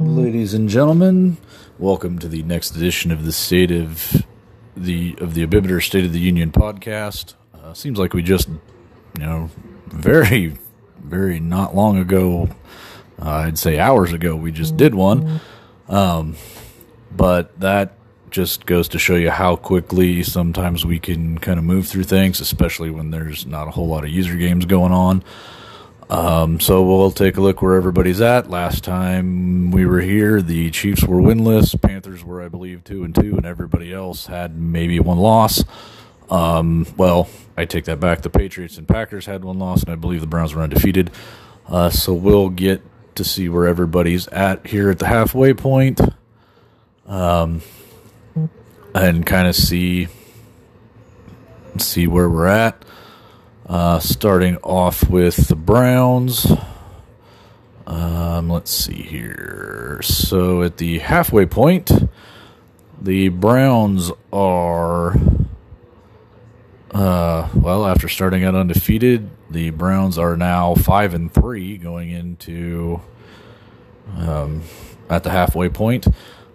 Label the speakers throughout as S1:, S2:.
S1: Ladies and gentlemen, welcome to the next edition of the State of the of the Abibiter State of the Union podcast. Uh, seems like we just, you know, very, very not long ago, uh, I'd say hours ago, we just did one. Um, but that just goes to show you how quickly sometimes we can kind of move through things, especially when there's not a whole lot of user games going on. Um, so we'll take a look where everybody's at. Last time we were here, the Chiefs were winless, Panthers were, I believe, two and two, and everybody else had maybe one loss. Um, well, I take that back. The Patriots and Packers had one loss, and I believe the Browns were undefeated. Uh, so we'll get to see where everybody's at here at the halfway point, um, and kind of see see where we're at. Uh, starting off with the Browns. Um, let's see here. So at the halfway point, the Browns are. Uh, well, after starting out undefeated, the Browns are now five and three going into um, at the halfway point.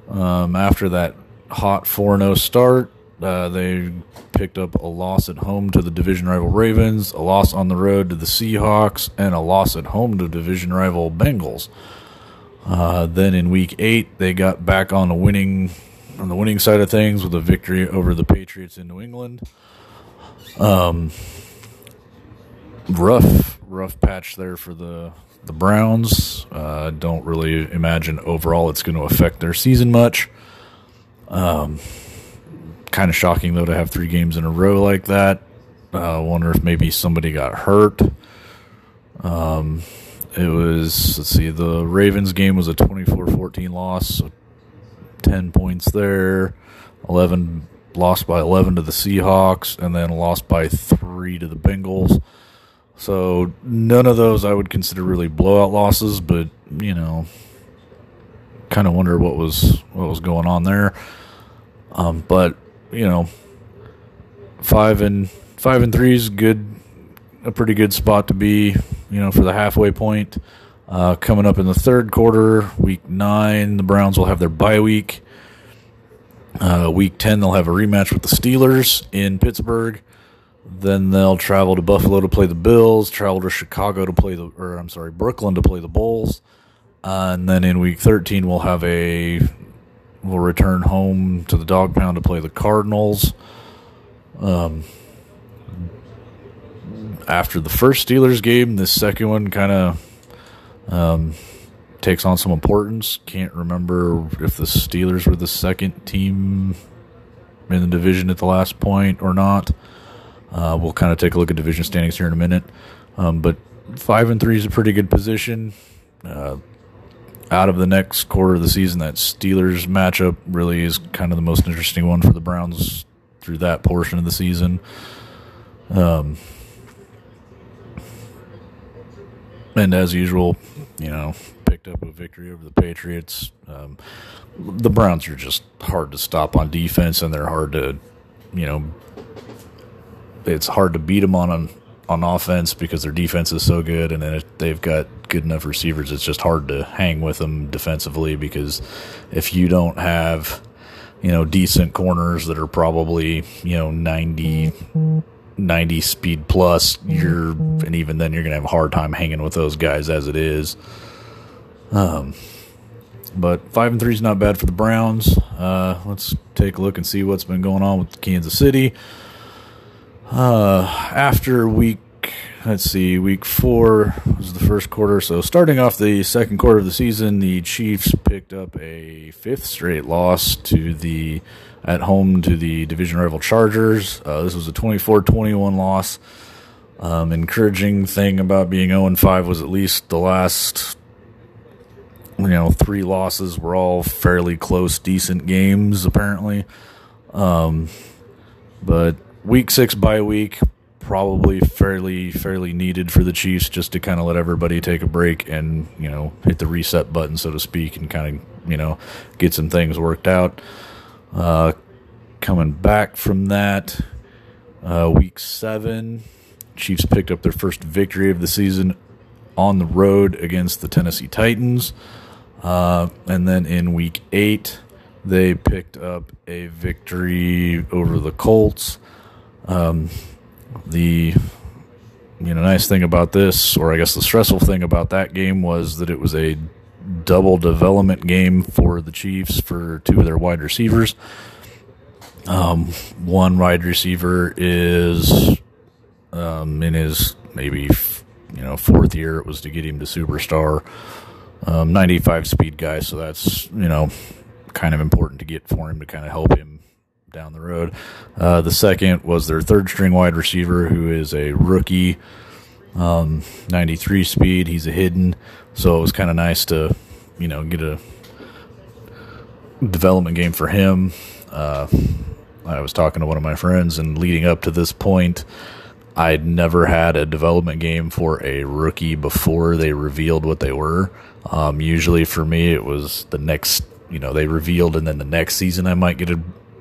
S1: Um, after that hot 4 0 start, uh, they picked up a loss at home to the division rival Ravens, a loss on the road to the Seahawks, and a loss at home to division rival Bengals. Uh, then in week eight, they got back on the winning on the winning side of things with a victory over the Patriots in New England. Um, rough, rough patch there for the the Browns. Uh, don't really imagine overall it's going to affect their season much. Um, kind of shocking though to have three games in a row like that. I uh, wonder if maybe somebody got hurt. Um, it was let's see, the Ravens game was a 24-14 loss, so 10 points there, 11 lost by 11 to the Seahawks, and then lost by three to the Bengals. So none of those I would consider really blowout losses, but you know, kind of wonder what was what was going on there. Um, but you know, five and five and three is good, a pretty good spot to be. You know, for the halfway point. Uh, coming up in the third quarter, week nine, the Browns will have their bye week. Uh, week 10, they'll have a rematch with the Steelers in Pittsburgh. Then they'll travel to Buffalo to play the Bills, travel to Chicago to play the, or I'm sorry, Brooklyn to play the Bulls. Uh, and then in week 13, we'll have a will return home to the dog pound to play the Cardinals. Um, after the first Steelers game, this second one kind of um, takes on some importance. Can't remember if the Steelers were the second team in the division at the last point or not. Uh, we'll kind of take a look at division standings here in a minute. Um, but five and three is a pretty good position. Uh, out of the next quarter of the season, that Steelers matchup really is kind of the most interesting one for the Browns through that portion of the season. Um, and as usual, you know, picked up a victory over the Patriots. Um, the Browns are just hard to stop on defense, and they're hard to, you know, it's hard to beat them on on offense because their defense is so good, and then they've got good enough receivers. It's just hard to hang with them defensively because if you don't have, you know, decent corners that are probably you know 90, 90 speed plus, you're and even then you're gonna have a hard time hanging with those guys as it is. Um, but five and three is not bad for the Browns. Uh, let's take a look and see what's been going on with Kansas City. Uh, after week, let's see, week four was the first quarter. So starting off the second quarter of the season, the Chiefs picked up a fifth straight loss to the at home to the division rival Chargers. Uh, this was a 24-21 loss. Um, encouraging thing about being 0 5 was at least the last you know three losses were all fairly close, decent games apparently. Um, but week six bye week probably fairly fairly needed for the Chiefs just to kind of let everybody take a break and you know hit the reset button so to speak and kind of you know get some things worked out. Uh, coming back from that, uh, week seven, Chiefs picked up their first victory of the season on the road against the Tennessee Titans. Uh, and then in week eight, they picked up a victory over the Colts. Um, the you know nice thing about this, or I guess the stressful thing about that game was that it was a double development game for the Chiefs for two of their wide receivers. Um, one wide receiver is um, in his maybe you know fourth year. It was to get him to superstar. Um, 95 speed guy, so that's you know kind of important to get for him to kind of help him down the road. Uh, the second was their third string wide receiver, who is a rookie, um, 93 speed. He's a hidden, so it was kind of nice to, you know, get a development game for him. Uh, I was talking to one of my friends, and leading up to this point, I'd never had a development game for a rookie before they revealed what they were. Um, usually for me, it was the next, you know, they revealed, and then the next season I might get a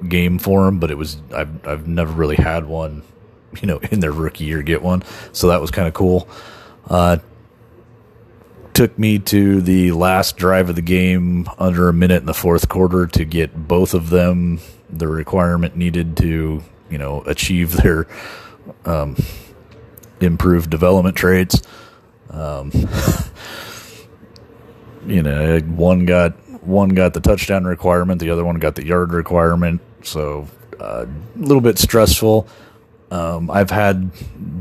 S1: game for them. But it was I've I've never really had one, you know, in their rookie year get one, so that was kind of cool. Uh, took me to the last drive of the game under a minute in the fourth quarter to get both of them the requirement needed to you know achieve their um, improved development traits. Um, you know, one got one got the touchdown requirement, the other one got the yard requirement. So uh, a little bit stressful. Um, I've had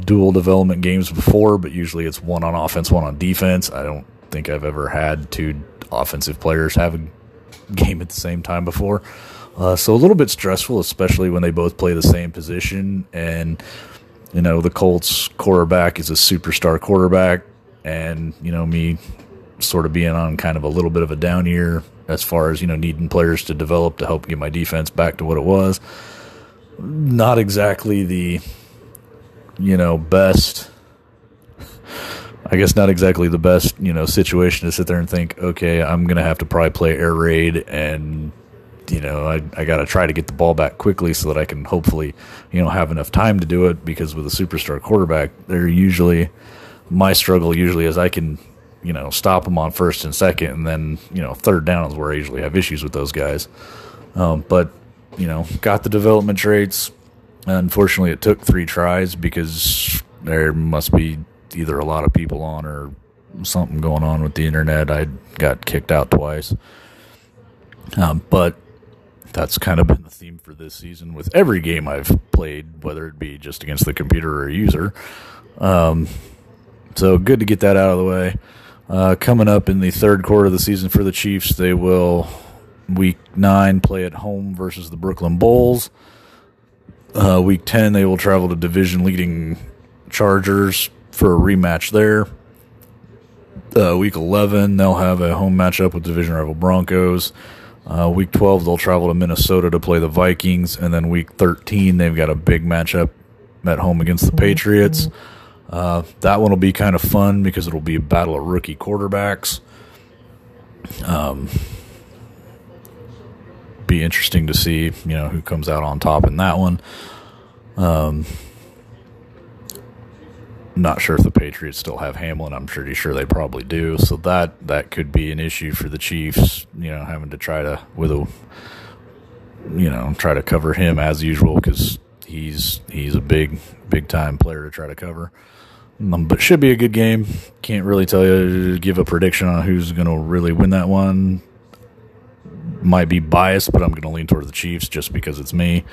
S1: dual development games before, but usually it's one on offense, one on defense. I don't think I've ever had two offensive players have a game at the same time before. Uh, so a little bit stressful, especially when they both play the same position. And, you know, the Colts quarterback is a superstar quarterback. And, you know, me sort of being on kind of a little bit of a down year as far as, you know, needing players to develop to help get my defense back to what it was. Not exactly the, you know, best. I guess not exactly the best, you know, situation to sit there and think, okay, I'm to have to probably play air raid and you know, I, I got to try to get the ball back quickly so that I can hopefully, you know, have enough time to do it because with a superstar quarterback, they're usually, my struggle usually is I can, you know, stop them on first and second, and then, you know, third down is where I usually have issues with those guys. Um, but, you know, got the development traits. Unfortunately, it took three tries because there must be either a lot of people on or something going on with the internet. I got kicked out twice. Um, but that's kind of been the theme for this season with every game I've played, whether it be just against the computer or a user. Um, so good to get that out of the way. Uh, coming up in the third quarter of the season for the Chiefs, they will week nine play at home versus the Brooklyn Bulls. Uh, week ten, they will travel to division leading Chargers for a rematch there. Uh, week eleven, they'll have a home matchup with division rival Broncos. Uh, week 12, they'll travel to Minnesota to play the Vikings. And then week 13, they've got a big matchup at home against the Patriots. Uh, that one will be kind of fun because it'll be a battle of rookie quarterbacks. Um, be interesting to see, you know, who comes out on top in that one. Um, not sure if the Patriots still have Hamlin. I'm pretty sure they probably do. So that that could be an issue for the Chiefs. You know, having to try to with a you know try to cover him as usual because he's he's a big big time player to try to cover. Um, but should be a good game. Can't really tell you give a prediction on who's going to really win that one. Might be biased, but I'm going to lean toward the Chiefs just because it's me,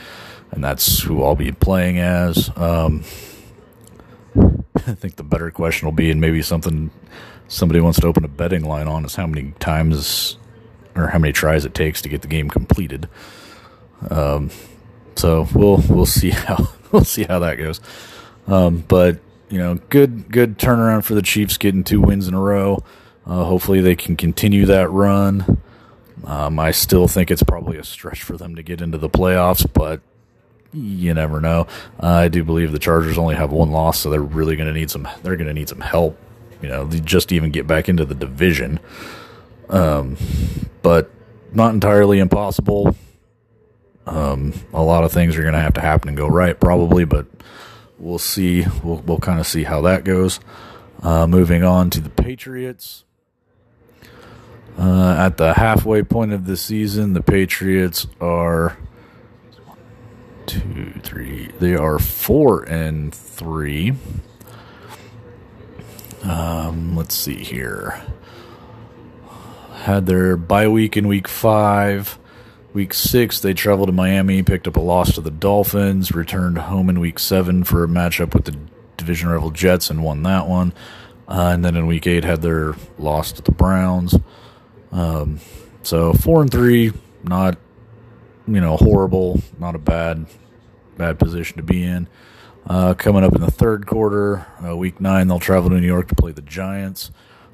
S1: and that's who I'll be playing as. Um, I think the better question will be, and maybe something somebody wants to open a betting line on, is how many times or how many tries it takes to get the game completed. Um, so we'll we'll see how we'll see how that goes. Um, but you know, good good turnaround for the Chiefs, getting two wins in a row. Uh, hopefully, they can continue that run. Um, I still think it's probably a stretch for them to get into the playoffs, but you never know. Uh, I do believe the Chargers only have one loss, so they're really going to need some. They're going to need some help, you know, just even get back into the division. Um, but not entirely impossible. Um, a lot of things are going to have to happen and go right, probably, but we'll see. We'll we'll kind of see how that goes. Uh, moving on to the Patriots. Uh, at the halfway point of the season, the Patriots are two, three. They are four and three. Um, let's see here. Had their bye week in week five. Week six, they traveled to Miami, picked up a loss to the Dolphins, returned home in week seven for a matchup with the division rival Jets and won that one. Uh, and then in week eight, had their loss to the Browns. Um, so four and three, not you know horrible, not a bad bad position to be in. Uh, coming up in the third quarter, uh, week nine, they'll travel to New York to play the Giants.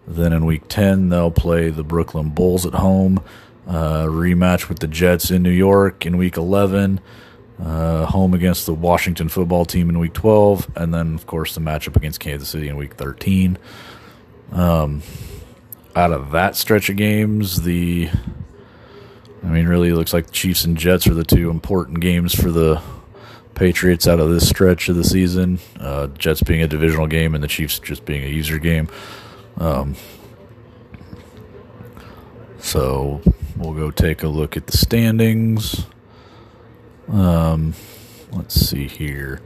S1: Then in week 10, they'll play the Brooklyn Bulls at home. Uh, rematch with the Jets in New York in week 11. Uh, home against the Washington football team in week 12. And then, of course, the matchup against Kansas City in week 13. Um, out of that stretch of games, the. I mean, really, looks like Chiefs and Jets are the two important games for the Patriots out of this stretch of the season. Uh, Jets being a divisional game and the Chiefs just being a user game. Um, so we'll go take a look at the standings. Um, let's see here.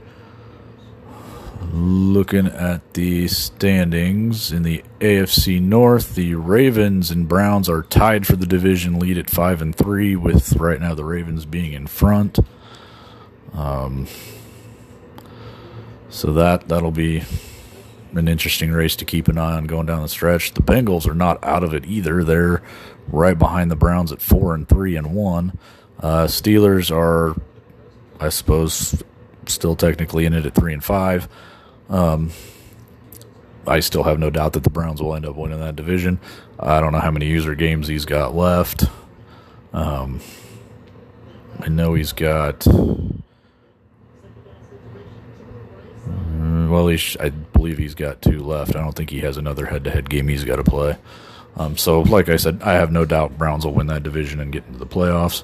S1: Looking at the standings in the AFC North, the Ravens and Browns are tied for the division lead at five and three, with right now the Ravens being in front. Um, so that that'll be an interesting race to keep an eye on going down the stretch. The Bengals are not out of it either. They're right behind the Browns at four and three and one. Uh, Steelers are, I suppose, still technically in it at three and five. Um, I still have no doubt that the Browns will end up winning that division. I don't know how many user games he's got left. Um, I know he's got well, he's, I believe he's got two left. I don't think he has another head-to-head game he's got to play. Um, so, like I said, I have no doubt Browns will win that division and get into the playoffs.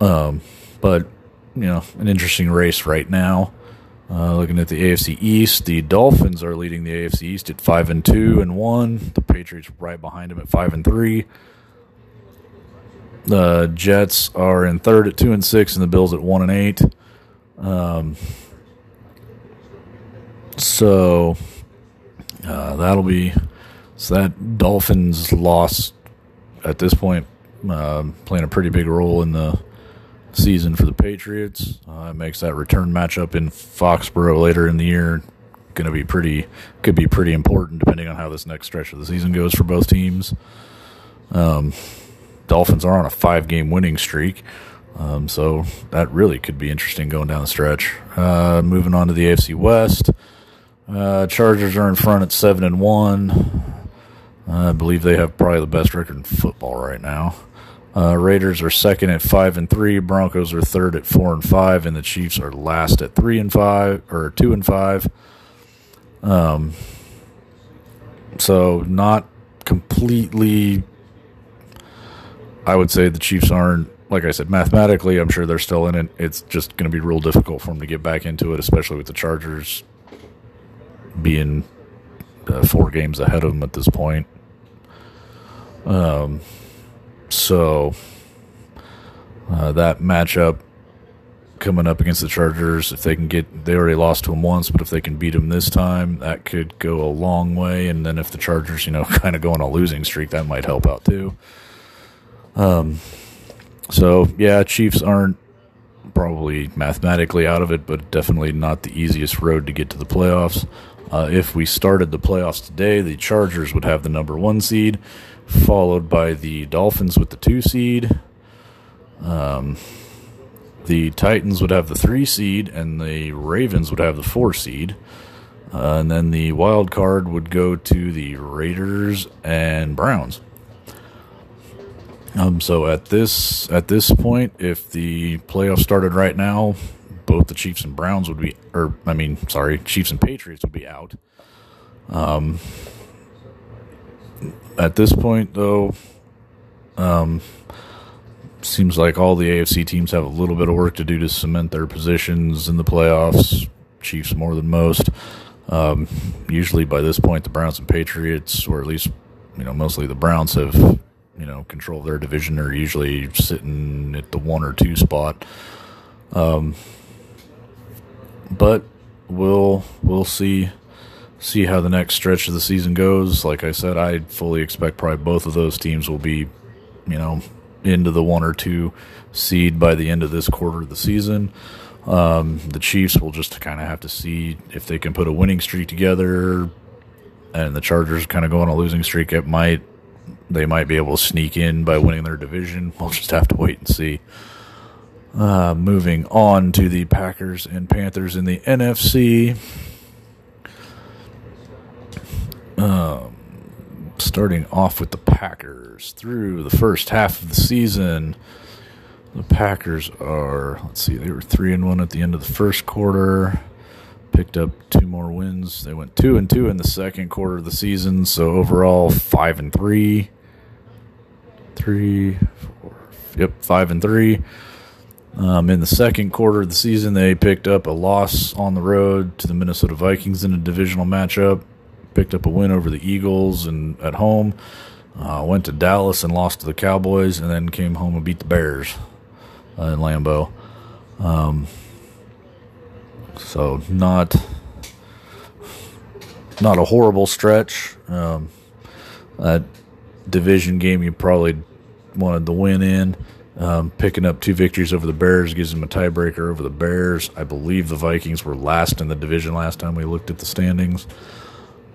S1: Um, but you know, an interesting race right now. Uh, looking at the AFC East, the Dolphins are leading the AFC East at five and two and one. The Patriots right behind them at five and three. The Jets are in third at two and six, and the Bills at one and eight. Um, so uh, that'll be so that Dolphins loss at this point uh, playing a pretty big role in the season for the Patriots. Uh, it makes that return matchup in Foxborough later in the year going to be pretty could be pretty important depending on how this next stretch of the season goes for both teams. Um, Dolphins are on a five game winning streak. Um, so that really could be interesting going down the stretch. Uh, moving on to the AFC West. Uh, Chargers are in front at seven and one. I believe they have probably the best record in football right now. Uh, Raiders are second at five and three. Broncos are third at four and five, and the Chiefs are last at three and five or two and five. Um, so not completely. I would say the Chiefs aren't like I said, mathematically, I'm sure they're still in it. It's just going to be real difficult for them to get back into it, especially with the Chargers being uh, four games ahead of them at this point. Um, so uh, that matchup coming up against the Chargers, if they can get, they already lost to them once, but if they can beat them this time, that could go a long way. And then if the Chargers, you know, kind of go on a losing streak, that might help out too. Um, so yeah, Chiefs aren't probably mathematically out of it, but definitely not the easiest road to get to the playoffs. Uh, if we started the playoffs today, the Chargers would have the number one seed, followed by the Dolphins with the two seed. Um, the Titans would have the three seed, and the Ravens would have the four seed. Uh, and then the wild card would go to the Raiders and Browns. Um, so at this at this point, if the playoffs started right now, both the Chiefs and Browns would be, or I mean, sorry, Chiefs and Patriots would be out. Um, at this point, though, um, seems like all the AFC teams have a little bit of work to do to cement their positions in the playoffs. Chiefs more than most. Um, usually by this point, the Browns and Patriots, or at least you know mostly the Browns, have you know control of their division. They're usually sitting at the one or two spot. Um, but we'll we'll see see how the next stretch of the season goes. Like I said, I fully expect probably both of those teams will be, you know, into the one or two seed by the end of this quarter of the season. Um, the Chiefs will just kind of have to see if they can put a winning streak together, and the Chargers kind of go on a losing streak. It might they might be able to sneak in by winning their division. We'll just have to wait and see. Uh, moving on to the Packers and Panthers in the NFC. Um, starting off with the Packers through the first half of the season. The Packers are, let's see, they were 3 and 1 at the end of the first quarter. Picked up two more wins. They went 2 and 2 in the second quarter of the season, so overall 5 and 3. 3 4 Yep, 5 and 3. Um, in the second quarter of the season, they picked up a loss on the road to the Minnesota Vikings in a divisional matchup. Picked up a win over the Eagles and at home. Uh, went to Dallas and lost to the Cowboys, and then came home and beat the Bears uh, in Lambeau. Um, so not not a horrible stretch. Um, that division game you probably wanted the win in. Um, picking up two victories over the Bears gives them a tiebreaker over the Bears. I believe the Vikings were last in the division last time we looked at the standings.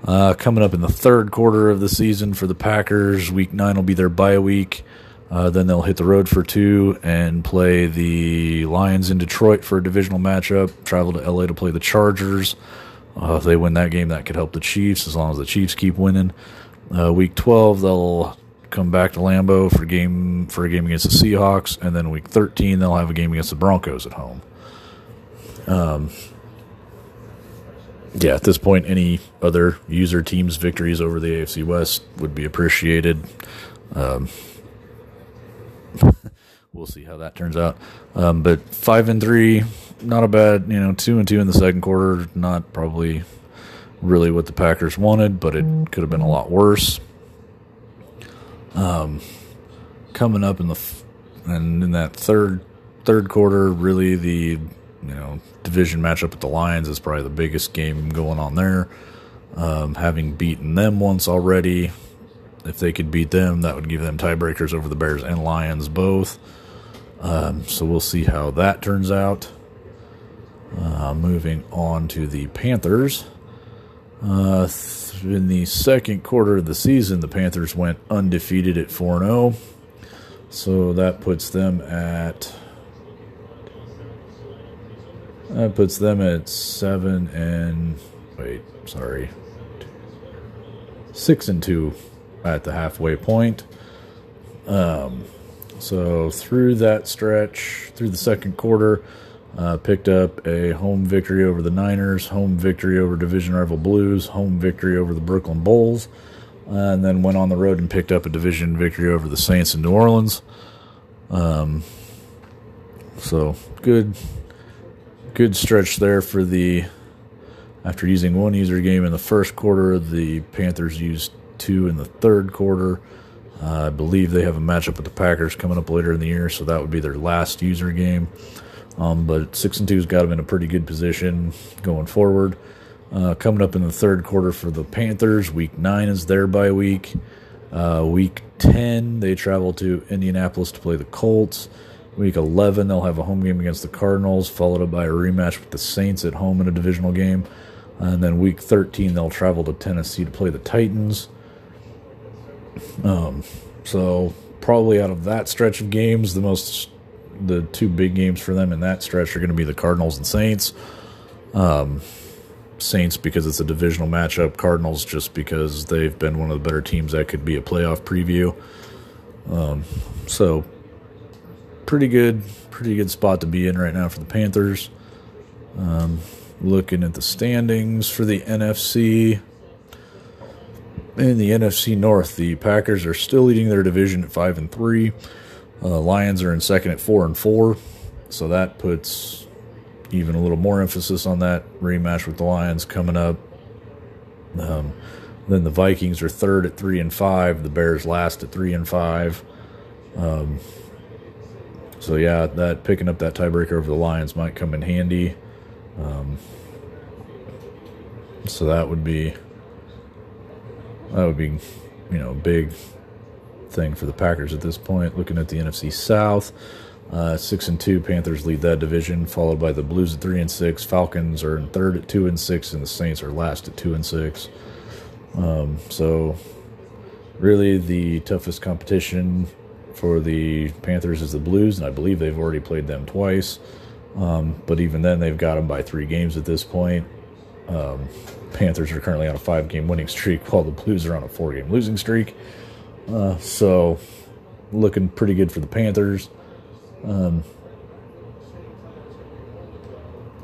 S1: Uh, coming up in the third quarter of the season for the Packers, week nine will be their bye week. Uh, then they'll hit the road for two and play the Lions in Detroit for a divisional matchup. Travel to LA to play the Chargers. Uh, if they win that game, that could help the Chiefs as long as the Chiefs keep winning. Uh, week 12, they'll come back to Lambeau for game for a game against the Seahawks, and then week 13 they'll have a game against the Broncos at home. Um, yeah, at this point, any other user teams' victories over the AFC West would be appreciated. Um, we'll see how that turns out. Um, but five and three, not a bad. You know, two and two in the second quarter, not probably really what the Packers wanted, but it could have been a lot worse. Um, coming up in the f- and in that third third quarter, really the you know division matchup with the Lions is probably the biggest game going on there. Um, having beaten them once already, if they could beat them, that would give them tiebreakers over the Bears and Lions both. Um, so we'll see how that turns out. Uh, moving on to the Panthers. Uh, in the second quarter of the season, the Panthers went undefeated at 4 0. So that puts them at. That puts them at 7 and. Wait, sorry. 6 and 2 at the halfway point. Um, so through that stretch, through the second quarter, uh, picked up a home victory over the Niners, home victory over division rival Blues, home victory over the Brooklyn Bulls, uh, and then went on the road and picked up a division victory over the Saints in New Orleans. Um, so good, good stretch there for the. After using one user game in the first quarter, the Panthers used two in the third quarter. Uh, I believe they have a matchup with the Packers coming up later in the year, so that would be their last user game. Um, but six and two's got them in a pretty good position going forward. Uh, coming up in the third quarter for the Panthers, week nine is their bye week. Uh, week ten, they travel to Indianapolis to play the Colts. Week eleven, they'll have a home game against the Cardinals, followed up by a rematch with the Saints at home in a divisional game. And then week thirteen, they'll travel to Tennessee to play the Titans. Um, so probably out of that stretch of games, the most the two big games for them in that stretch are going to be the Cardinals and Saints. Um, Saints because it's a divisional matchup. Cardinals just because they've been one of the better teams that could be a playoff preview. Um, so pretty good, pretty good spot to be in right now for the Panthers. Um, looking at the standings for the NFC. In the NFC North, the Packers are still leading their division at five and three. Uh, the Lions are in second at four and four, so that puts even a little more emphasis on that rematch with the Lions coming up. Um, Then the Vikings are third at three and five. The Bears last at three and five. Um, so yeah, that picking up that tiebreaker over the Lions might come in handy. Um, so that would be that would be you know a big thing for the Packers at this point. Looking at the NFC South, uh, six and two Panthers lead that division, followed by the Blues at three and six. Falcons are in third at two and six, and the Saints are last at two and six. Um, so really, the toughest competition for the Panthers is the Blues, and I believe they've already played them twice. Um, but even then, they've got them by three games at this point. Um, Panthers are currently on a five game winning streak, while the Blues are on a four game losing streak. Uh, so, looking pretty good for the Panthers. Um,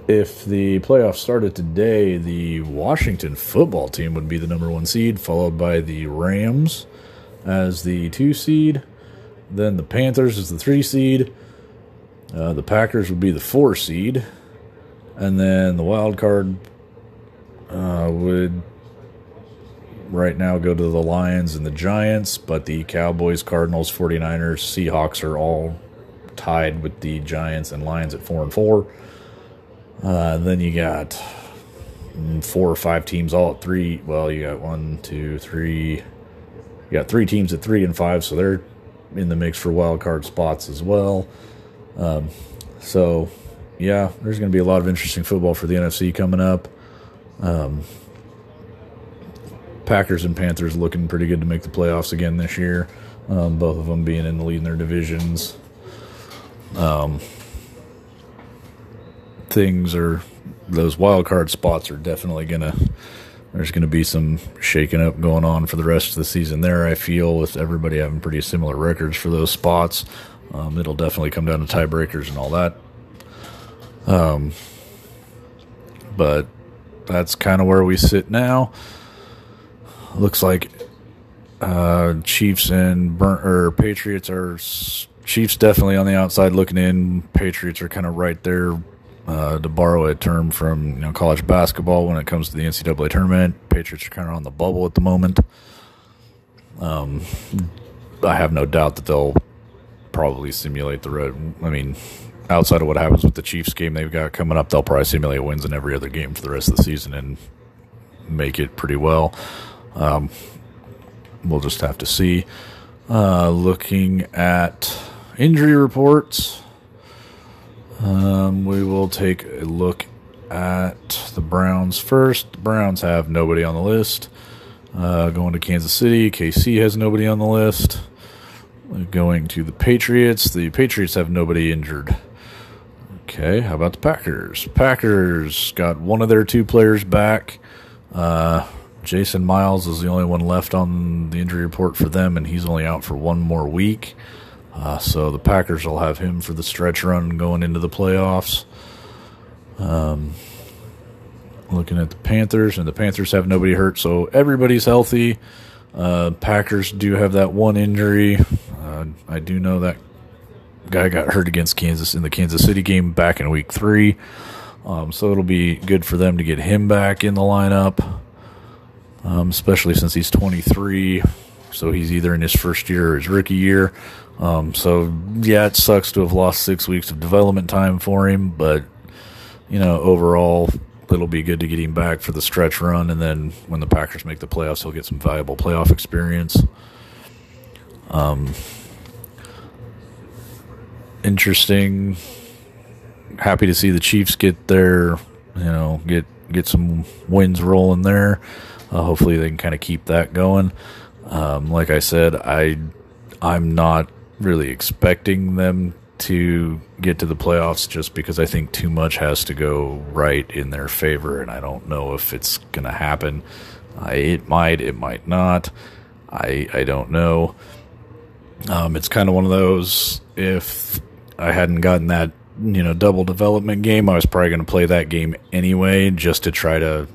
S1: if the playoffs started today, the Washington football team would be the number one seed, followed by the Rams as the two seed. Then the Panthers is the three seed. Uh, the Packers would be the four seed. And then the wild card uh, would right now go to the Lions and the Giants, but the Cowboys, Cardinals, 49ers, Seahawks are all tied with the Giants and Lions at 4 and 4. Uh, then you got four or five teams all at three. Well, you got one, two, three. You got three teams at three and five, so they're in the mix for wild card spots as well. Um, so, yeah, there's going to be a lot of interesting football for the NFC coming up. Um, Packers and Panthers looking pretty good to make the playoffs again this year. Um, both of them being in the lead in their divisions. Um, things are those wild card spots are definitely gonna. There's going to be some shaking up going on for the rest of the season there. I feel with everybody having pretty similar records for those spots, um, it'll definitely come down to tiebreakers and all that. Um, but that's kind of where we sit now. Looks like uh, Chiefs and or Patriots are Chiefs definitely on the outside looking in. Patriots are kind of right there. Uh, to borrow a term from you know college basketball, when it comes to the NCAA tournament, Patriots are kind of on the bubble at the moment. Um, I have no doubt that they'll probably simulate the red. I mean, outside of what happens with the Chiefs game they've got coming up, they'll probably simulate wins in every other game for the rest of the season and make it pretty well. Um, we'll just have to see. Uh, looking at injury reports, um, we will take a look at the Browns first. The Browns have nobody on the list. Uh, going to Kansas City, KC has nobody on the list. Going to the Patriots, the Patriots have nobody injured. Okay, how about the Packers? Packers got one of their two players back. Uh, Jason Miles is the only one left on the injury report for them, and he's only out for one more week. Uh, so the Packers will have him for the stretch run going into the playoffs. Um, looking at the Panthers, and the Panthers have nobody hurt, so everybody's healthy. Uh, Packers do have that one injury. Uh, I do know that guy got hurt against Kansas in the Kansas City game back in week three. Um, so it'll be good for them to get him back in the lineup, um, especially since he's 23. So he's either in his first year or his rookie year. Um, so yeah, it sucks to have lost six weeks of development time for him, but you know, overall, it'll be good to get him back for the stretch run, and then when the Packers make the playoffs, he'll get some valuable playoff experience. Um, interesting. Happy to see the Chiefs get their, you know, get get some wins rolling there. Uh, hopefully, they can kind of keep that going. Um, like I said, I I'm not really expecting them to get to the playoffs just because I think too much has to go right in their favor, and I don't know if it's going to happen. It might, it might not. I I don't know. Um, it's kind of one of those if I hadn't gotten that you know double development game, I was probably going to play that game anyway, just to try to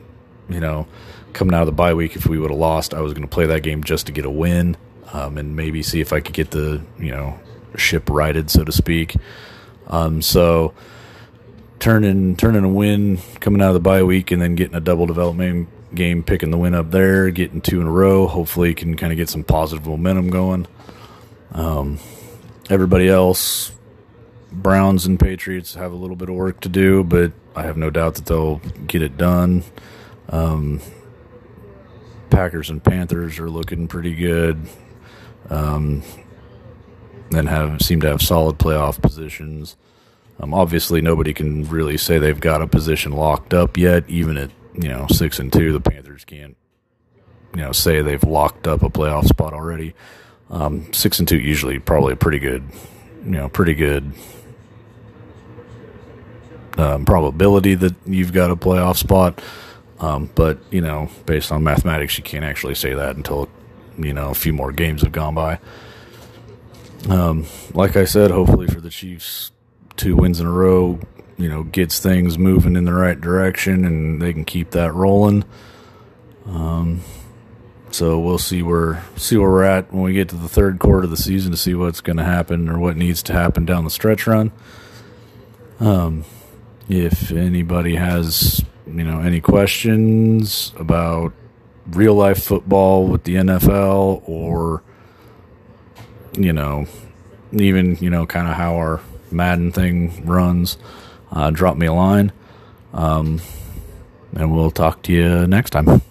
S1: you know coming out of the bye week. If we would have lost, I was going to play that game just to get a win um, and maybe see if I could get the you know ship righted, so to speak. Um, so turning turning a win coming out of the bye week and then getting a double development game picking the win up there, getting two in a row. Hopefully, can kind of get some positive momentum going. Um, everybody else, Browns and Patriots have a little bit of work to do, but I have no doubt that they'll get it done. Um, Packers and Panthers are looking pretty good. Um, and have seem to have solid playoff positions. Um, obviously, nobody can really say they've got a position locked up yet. Even at you know six and two, the Panthers can't you know say they've locked up a playoff spot already. Um, six and two usually probably a pretty good, you know, pretty good um, probability that you've got a playoff spot. Um, but you know, based on mathematics, you can't actually say that until you know a few more games have gone by. Um, like I said, hopefully for the Chiefs, two wins in a row, you know, gets things moving in the right direction, and they can keep that rolling. Um, so we'll see where see where we're at when we get to the third quarter of the season to see what's going to happen or what needs to happen down the stretch run. Um, if anybody has you know any questions about real life football with the NFL or you know even you know kind of how our Madden thing runs, uh, drop me a line, um, and we'll talk to you next time.